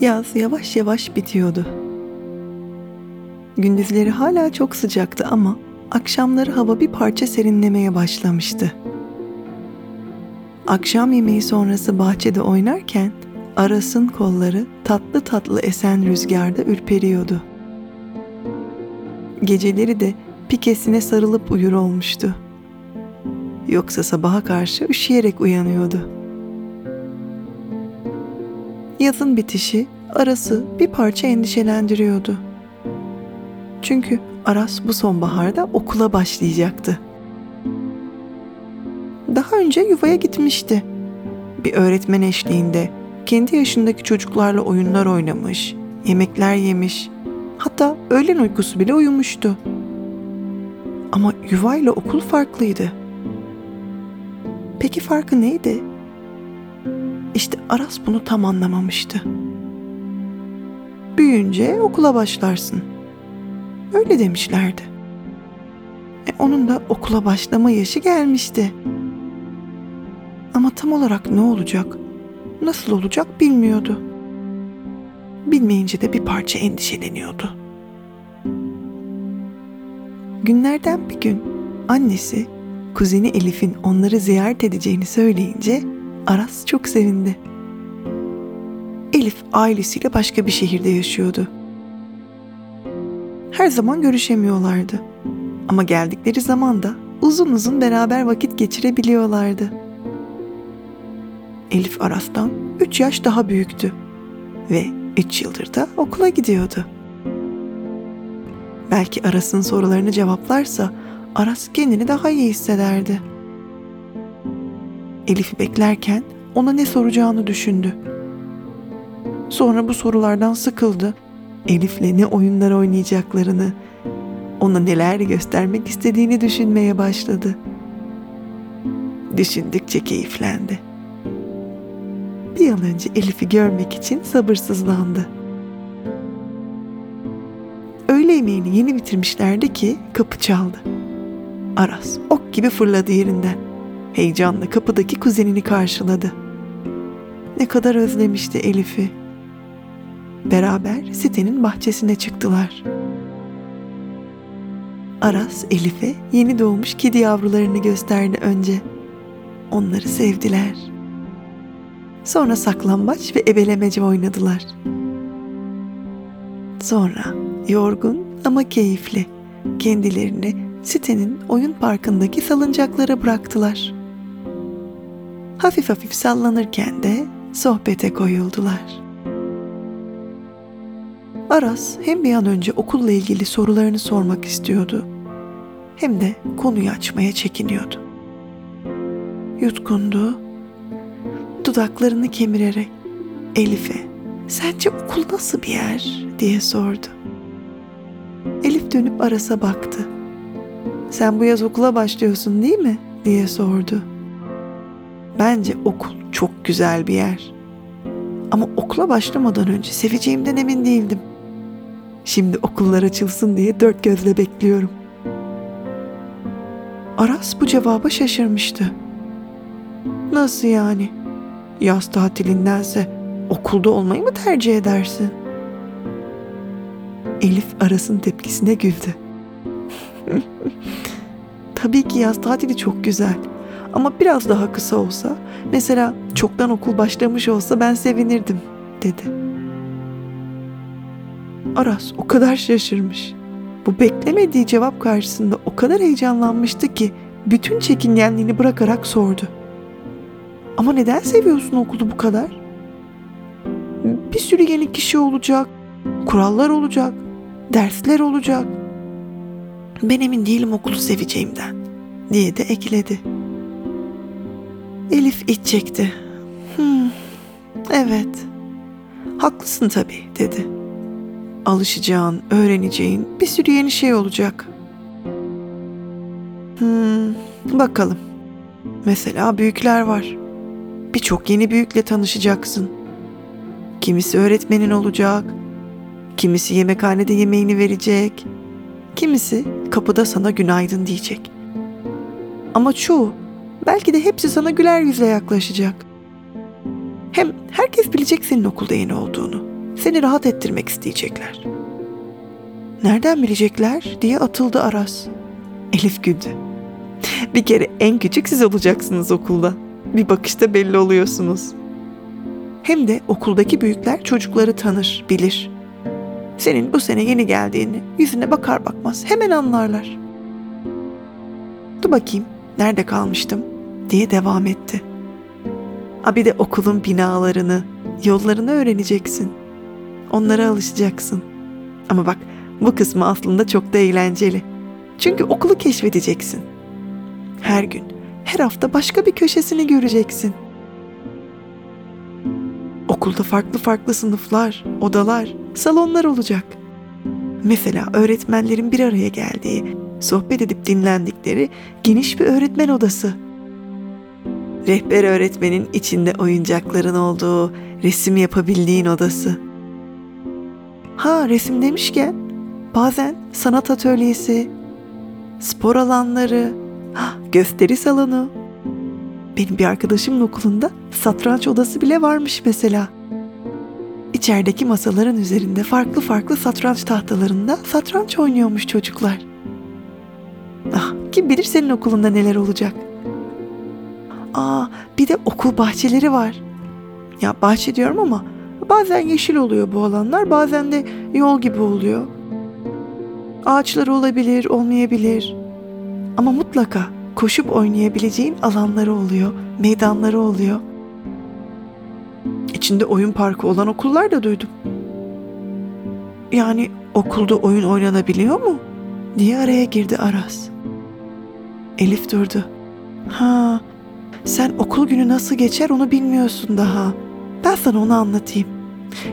Yaz yavaş yavaş bitiyordu. Gündüzleri hala çok sıcaktı ama akşamları hava bir parça serinlemeye başlamıştı. Akşam yemeği sonrası bahçede oynarken Aras'ın kolları tatlı tatlı esen rüzgarda ürperiyordu. Geceleri de pikesine sarılıp uyur olmuştu. Yoksa sabaha karşı üşüyerek uyanıyordu. Yazın bitişi Aras'ı bir parça endişelendiriyordu. Çünkü Aras bu sonbaharda okula başlayacaktı. Daha önce yuvaya gitmişti. Bir öğretmen eşliğinde kendi yaşındaki çocuklarla oyunlar oynamış, yemekler yemiş, hatta öğlen uykusu bile uyumuştu. Ama yuvayla okul farklıydı. Peki farkı neydi? İşte Aras bunu tam anlamamıştı. Büyüyünce okula başlarsın. Öyle demişlerdi. E, onun da okula başlama yaşı gelmişti. Ama tam olarak ne olacak, nasıl olacak bilmiyordu. Bilmeyince de bir parça endişeleniyordu. Günlerden bir gün annesi kuzeni Elif'in onları ziyaret edeceğini söyleyince Aras çok sevindi. Elif ailesiyle başka bir şehirde yaşıyordu. Her zaman görüşemiyorlardı. Ama geldikleri zaman da uzun uzun beraber vakit geçirebiliyorlardı. Elif Aras'tan 3 yaş daha büyüktü ve 3 yıldır da okula gidiyordu. Belki Aras'ın sorularını cevaplarsa Aras kendini daha iyi hissederdi. Elif'i beklerken ona ne soracağını düşündü. Sonra bu sorulardan sıkıldı. Elif'le ne oyunlar oynayacaklarını, ona neler göstermek istediğini düşünmeye başladı. Düşündükçe keyiflendi. Bir an önce Elif'i görmek için sabırsızlandı. Öğle yemeğini yeni bitirmişlerdi ki kapı çaldı. Aras ok gibi fırladı yerinden. Heyecanla kapıdaki kuzenini karşıladı. Ne kadar özlemişti Elif'i. Beraber sitenin bahçesine çıktılar. Aras Elif'e yeni doğmuş kedi yavrularını gösterdi önce. Onları sevdiler. Sonra saklambaç ve ebelemece oynadılar. Sonra yorgun ama keyifli kendilerini sitenin oyun parkındaki salıncaklara bıraktılar. Hafif hafif sallanırken de sohbete koyuldular. Aras hem bir an önce okulla ilgili sorularını sormak istiyordu hem de konuyu açmaya çekiniyordu. Yutkundu, dudaklarını kemirerek Elif'e sence okul nasıl bir yer diye sordu. Elif dönüp Aras'a baktı. Sen bu yaz okula başlıyorsun değil mi? diye sordu. Bence okul çok güzel bir yer. Ama okula başlamadan önce seveceğimden emin değildim. Şimdi okullar açılsın diye dört gözle bekliyorum. Aras bu cevaba şaşırmıştı. Nasıl yani? Yaz tatilindense okulda olmayı mı tercih edersin? Elif Aras'ın tepkisine güldü. Tabii ki yaz tatili çok güzel. Ama biraz daha kısa olsa, mesela çoktan okul başlamış olsa ben sevinirdim, dedi. Aras o kadar şaşırmış. Bu beklemediği cevap karşısında o kadar heyecanlanmıştı ki bütün çekingenliğini bırakarak sordu. Ama neden seviyorsun okulu bu kadar? Bir sürü yeni kişi olacak, kurallar olacak, dersler olacak. Ben emin değilim okulu seveceğimden diye de ekledi. Elif iç çekti. Hmm, evet. Haklısın tabii dedi. Alışacağın, öğreneceğin bir sürü yeni şey olacak. Hmm, bakalım. Mesela büyükler var. Birçok yeni büyükle tanışacaksın. Kimisi öğretmenin olacak. Kimisi yemekhanede yemeğini verecek. Kimisi kapıda sana günaydın diyecek. Ama çoğu, belki de hepsi sana güler yüzle yaklaşacak. Hem herkes bilecek senin okulda yeni olduğunu. Seni rahat ettirmek isteyecekler. Nereden bilecekler diye atıldı Aras. Elif güldü. Bir kere en küçük siz olacaksınız okulda. Bir bakışta belli oluyorsunuz. Hem de okuldaki büyükler çocukları tanır, bilir. Senin bu sene yeni geldiğini yüzüne bakar bakmaz hemen anlarlar. Dur bakayım nerede kalmıştım diye devam etti. Abi de okulun binalarını, yollarını öğreneceksin. Onlara alışacaksın. Ama bak bu kısmı aslında çok da eğlenceli. Çünkü okulu keşfedeceksin. Her gün, her hafta başka bir köşesini göreceksin. Okulda farklı farklı sınıflar, odalar, salonlar olacak. Mesela öğretmenlerin bir araya geldiği, sohbet edip dinlendikleri geniş bir öğretmen odası. Rehber öğretmenin içinde oyuncakların olduğu, resim yapabildiğin odası. Ha resim demişken bazen sanat atölyesi, spor alanları, gösteri salonu. Benim bir arkadaşımın okulunda satranç odası bile varmış mesela. İçerideki masaların üzerinde farklı farklı satranç tahtalarında satranç oynuyormuş çocuklar. Ah, kim bilir senin okulunda neler olacak. Aa, bir de okul bahçeleri var. Ya bahçe diyorum ama bazen yeşil oluyor bu alanlar, bazen de yol gibi oluyor. Ağaçları olabilir, olmayabilir. Ama mutlaka koşup oynayabileceğin alanları oluyor, meydanları oluyor. İçinde oyun parkı olan okullar da duydum. Yani okulda oyun oynanabiliyor mu? diye araya girdi Aras. Elif durdu. Ha, sen okul günü nasıl geçer onu bilmiyorsun daha. Ben sana onu anlatayım.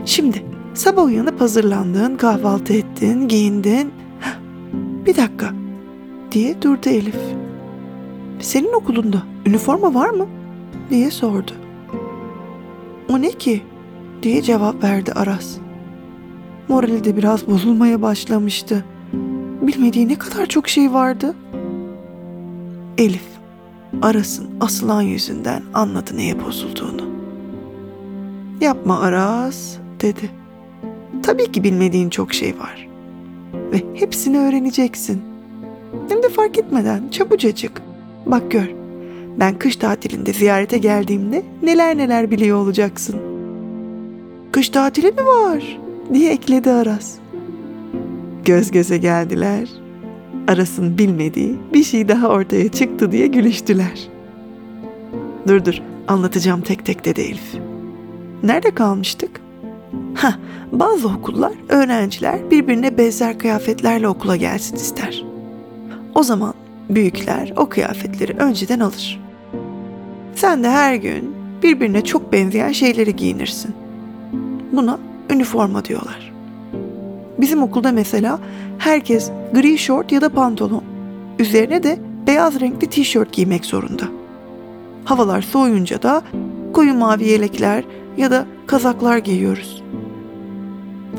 Şimdi sabah uyanıp hazırlandın, kahvaltı ettin, giyindin. Bir dakika diye durdu Elif. Senin okulunda üniforma var mı? diye sordu. O ne ki? diye cevap verdi Aras. Morali de biraz bozulmaya başlamıştı. Bilmediği ne kadar çok şey vardı. Elif, Aras'ın asılan yüzünden anladı neye bozulduğunu. Yapma Aras, dedi. Tabii ki bilmediğin çok şey var. Ve hepsini öğreneceksin. Hem de fark etmeden çabucacık. Bak gör, ben kış tatilinde ziyarete geldiğimde neler neler biliyor olacaksın. Kış tatili mi var? diye ekledi Aras. Göz göze geldiler. Aras'ın bilmediği bir şey daha ortaya çıktı diye gülüştüler. Dur dur anlatacağım tek tek dedi Elif. Nerede kalmıştık? Ha, bazı okullar öğrenciler birbirine benzer kıyafetlerle okula gelsin ister. O zaman büyükler o kıyafetleri önceden alır. Sen de her gün birbirine çok benzeyen şeyleri giyinirsin. Buna üniforma diyorlar. Bizim okulda mesela herkes gri şort ya da pantolon, üzerine de beyaz renkli tişört giymek zorunda. Havalar soğuyunca da koyu mavi yelekler ya da kazaklar giyiyoruz.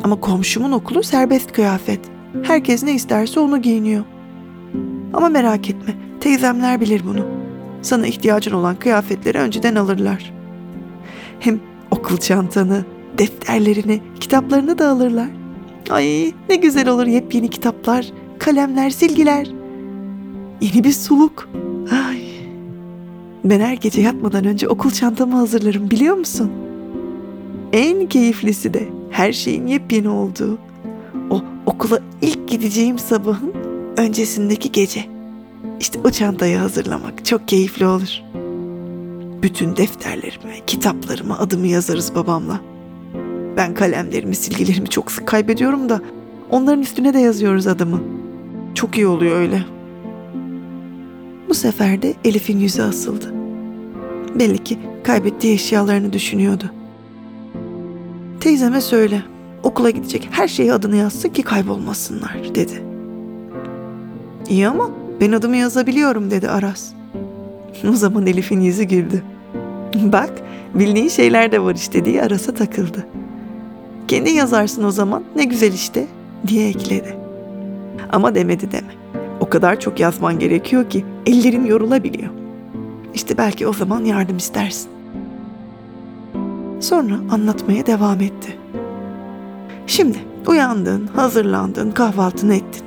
Ama komşumun okulu serbest kıyafet. Herkes ne isterse onu giyiniyor. Ama merak etme, teyzemler bilir bunu. Sana ihtiyacın olan kıyafetleri önceden alırlar. Hem okul çantanı, defterlerini, kitaplarını da alırlar. Ay ne güzel olur yepyeni kitaplar, kalemler, silgiler. Yeni bir suluk. Ay. Ben her gece yatmadan önce okul çantamı hazırlarım biliyor musun? En keyiflisi de her şeyin yepyeni olduğu. O okula ilk gideceğim sabahın öncesindeki gece. İşte o çantayı hazırlamak çok keyifli olur. Bütün defterlerime, kitaplarıma adımı yazarız babamla. Ben kalemlerimi, silgilerimi çok sık kaybediyorum da onların üstüne de yazıyoruz adımı. Çok iyi oluyor öyle. Bu sefer de Elif'in yüzü asıldı. Belli ki kaybettiği eşyalarını düşünüyordu. Teyzeme söyle, okula gidecek her şeye adını yazsın ki kaybolmasınlar dedi. İyi ama ben adımı yazabiliyorum dedi Aras. O zaman Elif'in yüzü güldü. Bak bildiğin şeyler de var işte diye Aras'a takıldı. Kendin yazarsın o zaman ne güzel işte diye ekledi. Ama demedi deme. O kadar çok yazman gerekiyor ki ellerin yorulabiliyor. İşte belki o zaman yardım istersin. Sonra anlatmaya devam etti. Şimdi uyandın, hazırlandın, kahvaltını ettin.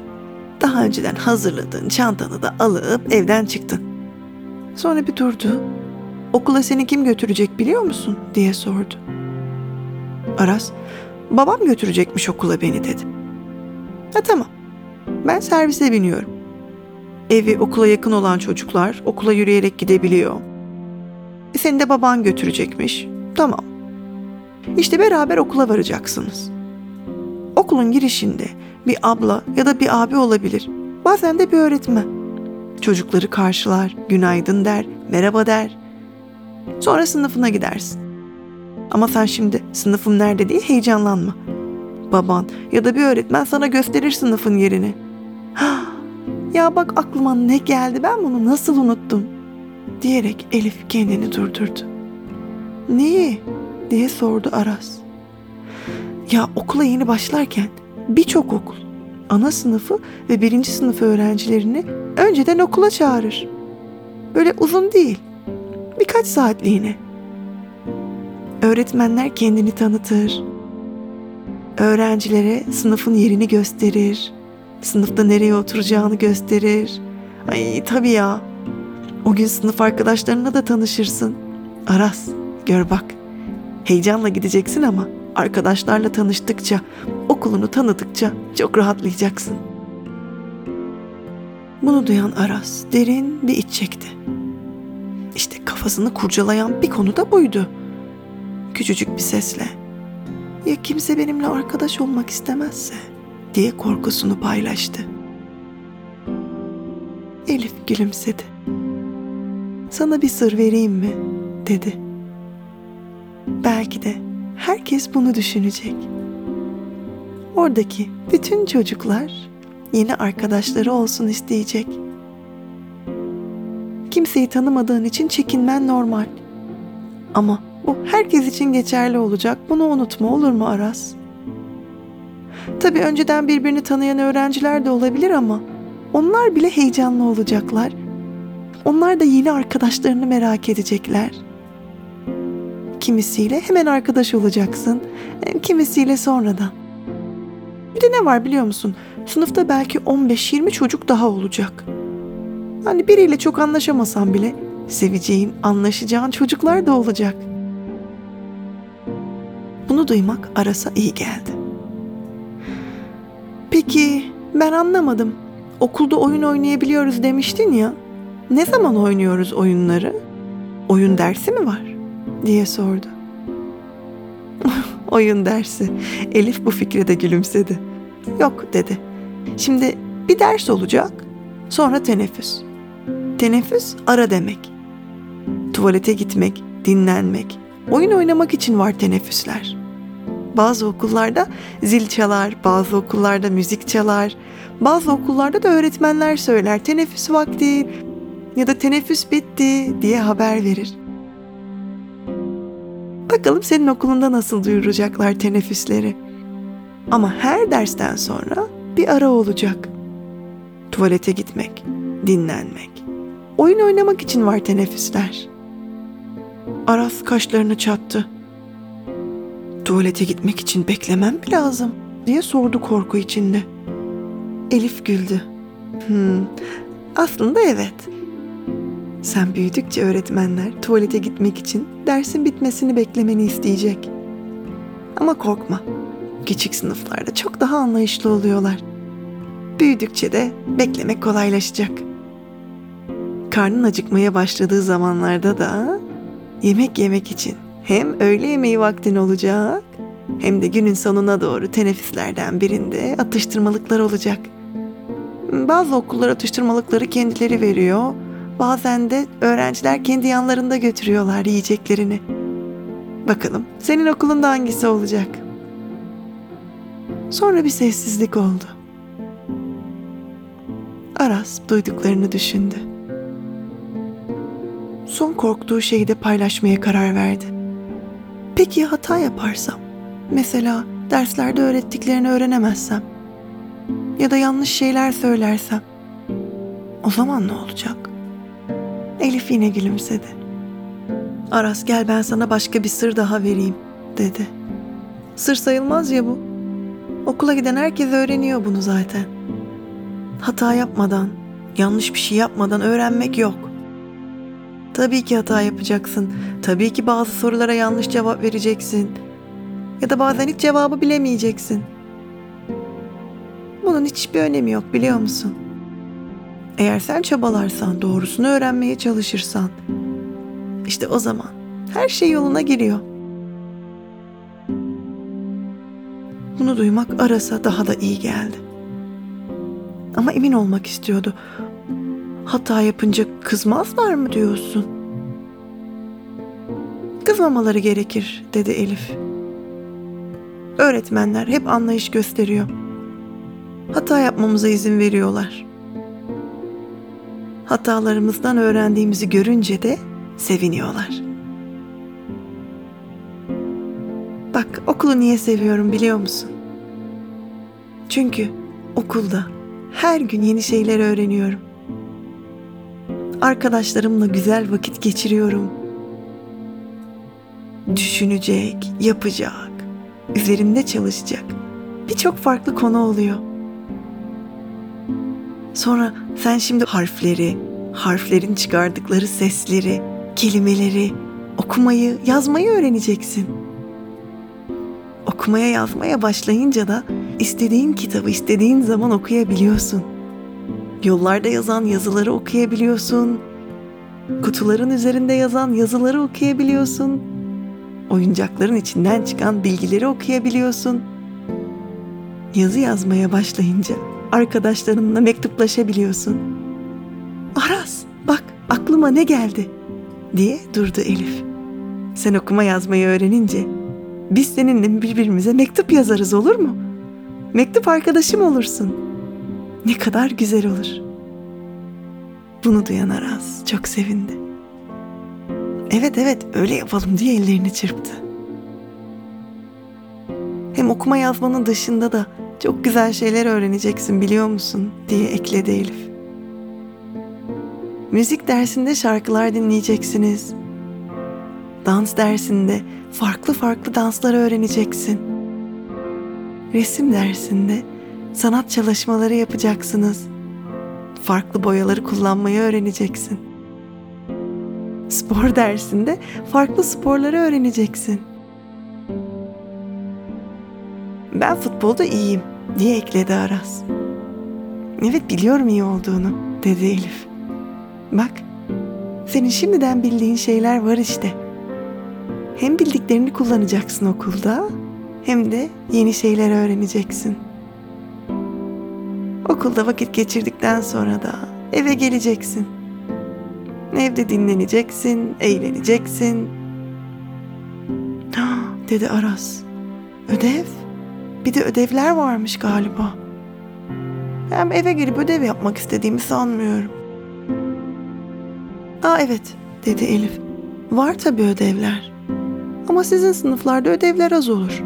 Daha önceden hazırladığın çantanı da alıp evden çıktın. Sonra bir durdu. Okula seni kim götürecek biliyor musun diye sordu. Aras, babam götürecekmiş okula beni dedi. Ha tamam, ben servise biniyorum. Evi okula yakın olan çocuklar okula yürüyerek gidebiliyor. E, seni de baban götürecekmiş. Tamam. İşte beraber okula varacaksınız. Okulun girişinde bir abla ya da bir abi olabilir. Bazen de bir öğretmen. Çocukları karşılar, günaydın der, merhaba der. Sonra sınıfına gidersin. Ama sen şimdi sınıfım nerede diye heyecanlanma. Baban ya da bir öğretmen sana gösterir sınıfın yerini. Ya bak aklıma ne geldi ben bunu nasıl unuttum diyerek Elif kendini durdurdu. Neyi? diye sordu Aras. Ya okula yeni başlarken birçok okul ana sınıfı ve birinci sınıf öğrencilerini önceden okula çağırır. Böyle uzun değil. Birkaç saatliğine. Öğretmenler kendini tanıtır. Öğrencilere sınıfın yerini gösterir. Sınıfta nereye oturacağını gösterir. Ay tabii ya. O gün sınıf arkadaşlarına da tanışırsın. Aras, gör bak. Heyecanla gideceksin ama arkadaşlarla tanıştıkça, okulunu tanıdıkça çok rahatlayacaksın. Bunu duyan Aras derin bir iç çekti. İşte kafasını kurcalayan bir konu da buydu. Küçücük bir sesle ya kimse benimle arkadaş olmak istemezse diye korkusunu paylaştı. Elif gülümsedi. Sana bir sır vereyim mi? dedi. Belki de herkes bunu düşünecek. Oradaki bütün çocuklar yeni arkadaşları olsun isteyecek. Kimseyi tanımadığın için çekinmen normal. Ama bu herkes için geçerli olacak. Bunu unutma olur mu Aras? Tabii önceden birbirini tanıyan öğrenciler de olabilir ama onlar bile heyecanlı olacaklar. Onlar da yeni arkadaşlarını merak edecekler. Kimisiyle hemen arkadaş olacaksın, kimisiyle sonradan. Bir de ne var biliyor musun? Sınıfta belki 15-20 çocuk daha olacak. Hani biriyle çok anlaşamasan bile seveceğin, anlaşacağın çocuklar da olacak. Duymak Aras'a iyi geldi. Peki ben anlamadım. Okulda oyun oynayabiliyoruz demiştin ya. Ne zaman oynuyoruz oyunları? Oyun dersi mi var? diye sordu. oyun dersi. Elif bu fikre de gülümsedi. Yok dedi. Şimdi bir ders olacak. Sonra teneffüs. Teneffüs ara demek. Tuvalete gitmek, dinlenmek, oyun oynamak için var teneffüsler. Bazı okullarda zil çalar, bazı okullarda müzik çalar, bazı okullarda da öğretmenler söyler teneffüs vakti ya da teneffüs bitti diye haber verir. Bakalım senin okulunda nasıl duyuracaklar teneffüsleri. Ama her dersten sonra bir ara olacak. Tuvalete gitmek, dinlenmek, oyun oynamak için var teneffüsler. Aras kaşlarını çattı. Tuvalete gitmek için beklemem mi lazım diye sordu korku içinde. Elif güldü. Hmm, aslında evet. Sen büyüdükçe öğretmenler tuvalete gitmek için dersin bitmesini beklemeni isteyecek. Ama korkma. Küçük sınıflarda çok daha anlayışlı oluyorlar. Büyüdükçe de beklemek kolaylaşacak. Karnın acıkmaya başladığı zamanlarda da yemek yemek için hem öğle yemeği vaktin olacak hem de günün sonuna doğru teneffüslerden birinde atıştırmalıklar olacak. Bazı okullar atıştırmalıkları kendileri veriyor. Bazen de öğrenciler kendi yanlarında götürüyorlar yiyeceklerini. Bakalım senin okulunda hangisi olacak? Sonra bir sessizlik oldu. Aras duyduklarını düşündü. Son korktuğu şeyi de paylaşmaya karar verdi. Peki ya hata yaparsam? Mesela derslerde öğrettiklerini öğrenemezsem? Ya da yanlış şeyler söylersem? O zaman ne olacak? Elif yine gülümsedi. Aras gel ben sana başka bir sır daha vereyim dedi. Sır sayılmaz ya bu. Okula giden herkes öğreniyor bunu zaten. Hata yapmadan, yanlış bir şey yapmadan öğrenmek yok. Tabii ki hata yapacaksın. Tabii ki bazı sorulara yanlış cevap vereceksin. Ya da bazen hiç cevabı bilemeyeceksin. Bunun hiçbir önemi yok biliyor musun? Eğer sen çabalarsan, doğrusunu öğrenmeye çalışırsan, işte o zaman her şey yoluna giriyor. Bunu duymak Aras'a daha da iyi geldi. Ama emin olmak istiyordu. Hata yapınca kızmazlar mı diyorsun? Kızmamaları gerekir dedi Elif. Öğretmenler hep anlayış gösteriyor. Hata yapmamıza izin veriyorlar. Hatalarımızdan öğrendiğimizi görünce de seviniyorlar. Bak okulu niye seviyorum biliyor musun? Çünkü okulda her gün yeni şeyler öğreniyorum. Arkadaşlarımla güzel vakit geçiriyorum. Düşünecek, yapacak, üzerinde çalışacak birçok farklı konu oluyor. Sonra sen şimdi harfleri, harflerin çıkardıkları sesleri, kelimeleri, okumayı, yazmayı öğreneceksin. Okumaya yazmaya başlayınca da istediğin kitabı istediğin zaman okuyabiliyorsun. Yollarda yazan yazıları okuyabiliyorsun. Kutuların üzerinde yazan yazıları okuyabiliyorsun. Oyuncakların içinden çıkan bilgileri okuyabiliyorsun. Yazı yazmaya başlayınca arkadaşlarınla mektuplaşabiliyorsun. Aras bak aklıma ne geldi diye durdu Elif. Sen okuma yazmayı öğrenince biz seninle birbirimize mektup yazarız olur mu? Mektup arkadaşım olursun. Ne kadar güzel olur. Bunu duyan Aras çok sevindi. Evet evet öyle yapalım diye ellerini çırptı. Hem okuma yazmanın dışında da çok güzel şeyler öğreneceksin biliyor musun diye ekledi Elif. Müzik dersinde şarkılar dinleyeceksiniz. Dans dersinde farklı farklı danslar öğreneceksin. Resim dersinde sanat çalışmaları yapacaksınız. Farklı boyaları kullanmayı öğreneceksin. Spor dersinde farklı sporları öğreneceksin. Ben futbolda iyiyim diye ekledi Aras. Evet biliyorum iyi olduğunu dedi Elif. Bak senin şimdiden bildiğin şeyler var işte. Hem bildiklerini kullanacaksın okulda hem de yeni şeyler öğreneceksin. Okulda vakit geçirdikten sonra da eve geleceksin. Evde dinleneceksin, eğleneceksin. Ah, dedi Aras. Ödev? Bir de ödevler varmış galiba. Hem eve gelip ödev yapmak istediğimi sanmıyorum. Aa evet, dedi Elif. Var tabii ödevler. Ama sizin sınıflarda ödevler az olur.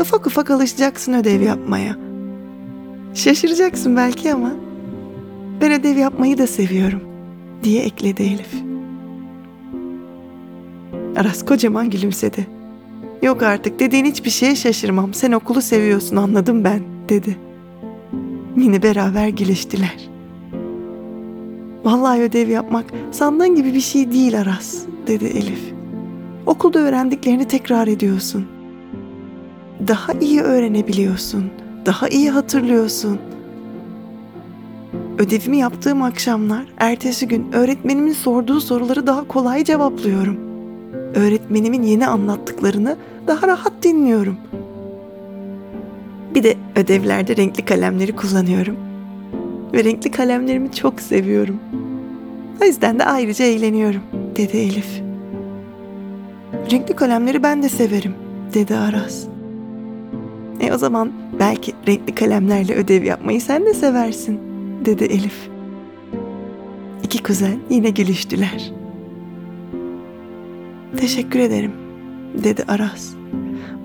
Ufak ufak alışacaksın ödev yapmaya. Şaşıracaksın belki ama ben ödev yapmayı da seviyorum diye ekledi Elif. Aras kocaman gülümsedi. Yok artık dediğin hiçbir şeye şaşırmam. Sen okulu seviyorsun anladım ben dedi. Yine beraber gülüştüler. Vallahi ödev yapmak sandığın gibi bir şey değil Aras dedi Elif. Okulda öğrendiklerini tekrar ediyorsun. Daha iyi öğrenebiliyorsun. Daha iyi hatırlıyorsun. Ödevimi yaptığım akşamlar ertesi gün öğretmenimin sorduğu soruları daha kolay cevaplıyorum. Öğretmenimin yeni anlattıklarını daha rahat dinliyorum. Bir de ödevlerde renkli kalemleri kullanıyorum. Ve renkli kalemlerimi çok seviyorum. O yüzden de ayrıca eğleniyorum, dedi Elif. Renkli kalemleri ben de severim, dedi Aras. E o zaman belki renkli kalemlerle ödev yapmayı sen de seversin, dedi Elif. İki kuzen yine gülüştüler. Teşekkür ederim, dedi Aras.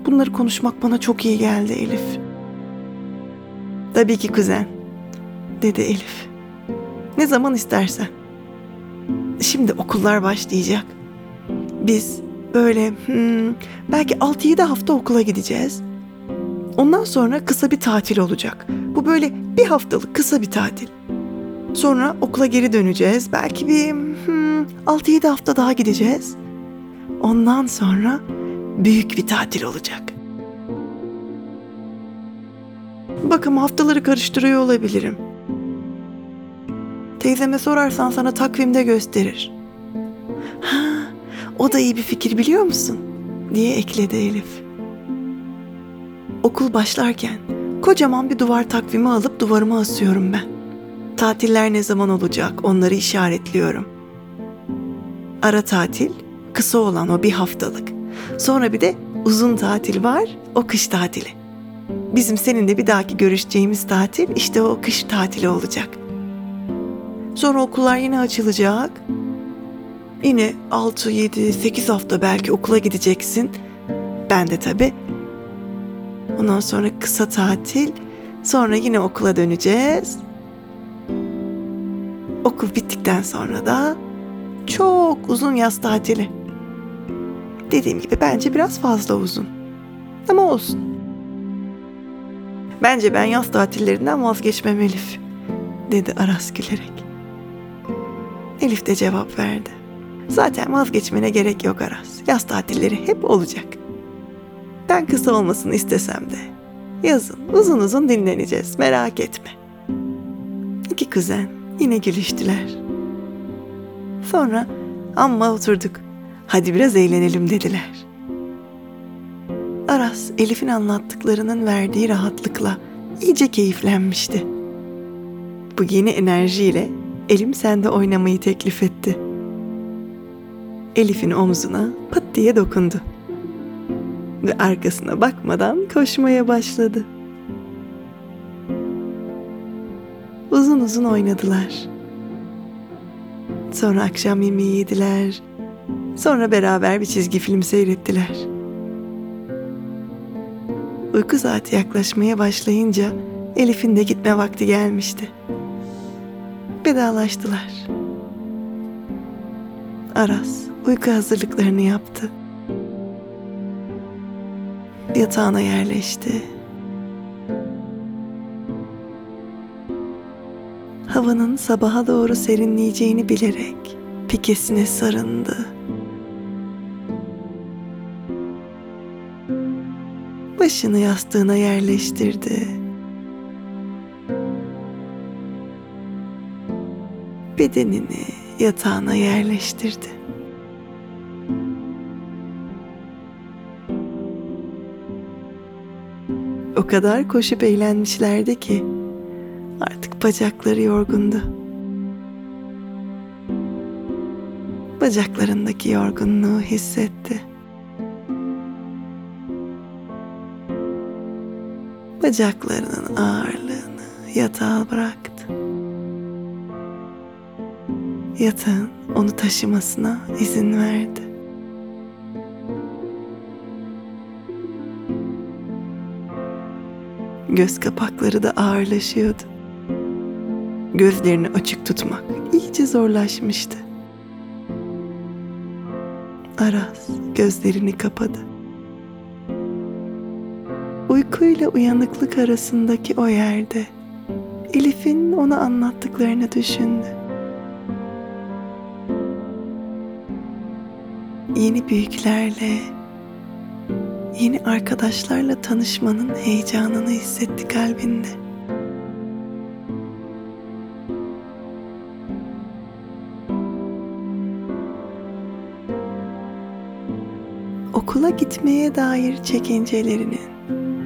Bunları konuşmak bana çok iyi geldi Elif. Tabii ki kuzen, dedi Elif. Ne zaman istersen. Şimdi okullar başlayacak. Biz böyle hmm, belki 6-7 hafta okula gideceğiz. Ondan sonra kısa bir tatil olacak. Bu böyle bir haftalık kısa bir tatil. Sonra okula geri döneceğiz. Belki bir hmm, 6-7 hafta daha gideceğiz. Ondan sonra büyük bir tatil olacak. Bakın haftaları karıştırıyor olabilirim. Teyzeme sorarsan sana takvimde gösterir. Ha, o da iyi bir fikir biliyor musun? diye ekledi Elif. Okul başlarken kocaman bir duvar takvimi alıp duvarıma asıyorum ben. Tatiller ne zaman olacak onları işaretliyorum. Ara tatil, kısa olan o bir haftalık. Sonra bir de uzun tatil var, o kış tatili. Bizim seninle bir dahaki görüşeceğimiz tatil işte o kış tatili olacak. Sonra okullar yine açılacak. Yine 6, 7, 8 hafta belki okula gideceksin. Ben de tabii. Ondan sonra kısa tatil. Sonra yine okula döneceğiz. Okul bittikten sonra da çok uzun yaz tatili. Dediğim gibi bence biraz fazla uzun. Ama olsun. Bence ben yaz tatillerinden vazgeçmem Elif, dedi Aras gülerek. Elif de cevap verdi. Zaten vazgeçmene gerek yok Aras. Yaz tatilleri hep olacak. Ben kısa olmasını istesem de yazın uzun uzun dinleneceğiz merak etme. İki kuzen yine gülüştüler. Sonra amma oturduk. Hadi biraz eğlenelim dediler. Aras Elif'in anlattıklarının verdiği rahatlıkla iyice keyiflenmişti. Bu yeni enerjiyle Elim sende oynamayı teklif etti. Elif'in omzuna pat diye dokundu. Ve arkasına bakmadan koşmaya başladı. Uzun uzun oynadılar. Sonra akşam yemeği yediler. Sonra beraber bir çizgi film seyrettiler. Uyku saati yaklaşmaya başlayınca Elif'in de gitme vakti gelmişti. Vedalaştılar. Aras uyku hazırlıklarını yaptı. Yatağına yerleşti. Havanın sabaha doğru serinleyeceğini bilerek pikesine sarındı. Başını yastığına yerleştirdi. Bedenini yatağına yerleştirdi. O kadar koşup eğlenmişlerdi ki artık bacakları yorgundu. Bacaklarındaki yorgunluğu hissetti. Bacaklarının ağırlığını yatağa bıraktı. Yatağın onu taşımasına izin verdi. Göz kapakları da ağırlaşıyordu. Gözlerini açık tutmak iyice zorlaşmıştı. Aras gözlerini kapadı. Uykuyla uyanıklık arasındaki o yerde Elif'in ona anlattıklarını düşündü. Yeni büyüklerle, yeni arkadaşlarla tanışmanın heyecanını hissetti kalbinde. Okula gitmeye dair çekincelerinin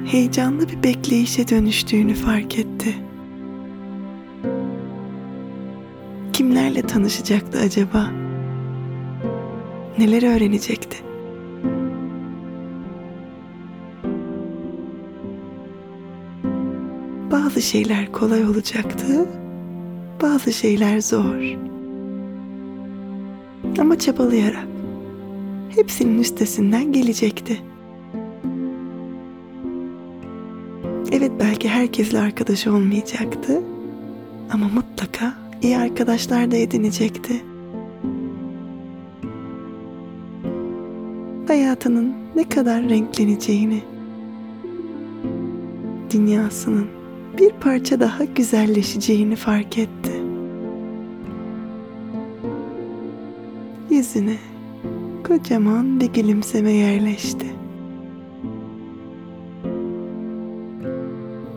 heyecanlı bir bekleyişe dönüştüğünü fark etti. Kimlerle tanışacaktı acaba? Neler öğrenecekti? Şeyler kolay olacaktı, bazı şeyler zor. Ama çabalayarak hepsinin üstesinden gelecekti. Evet belki herkesle arkadaş olmayacaktı ama mutlaka iyi arkadaşlar da edinecekti. Hayatının ne kadar renkleneceğini, dünyasının bir parça daha güzelleşeceğini fark etti. Yüzüne kocaman bir gülümseme yerleşti.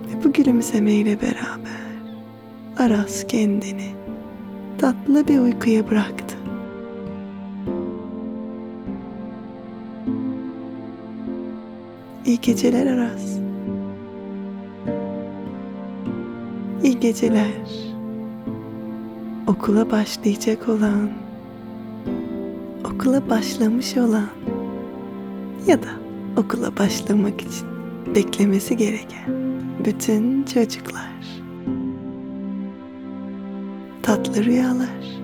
Ve bu gülümsemeyle beraber Aras kendini tatlı bir uykuya bıraktı. İyi geceler Aras. Geceler. Okula başlayacak olan, okula başlamış olan ya da okula başlamak için beklemesi gereken bütün çocuklar. Tatlı rüyalar.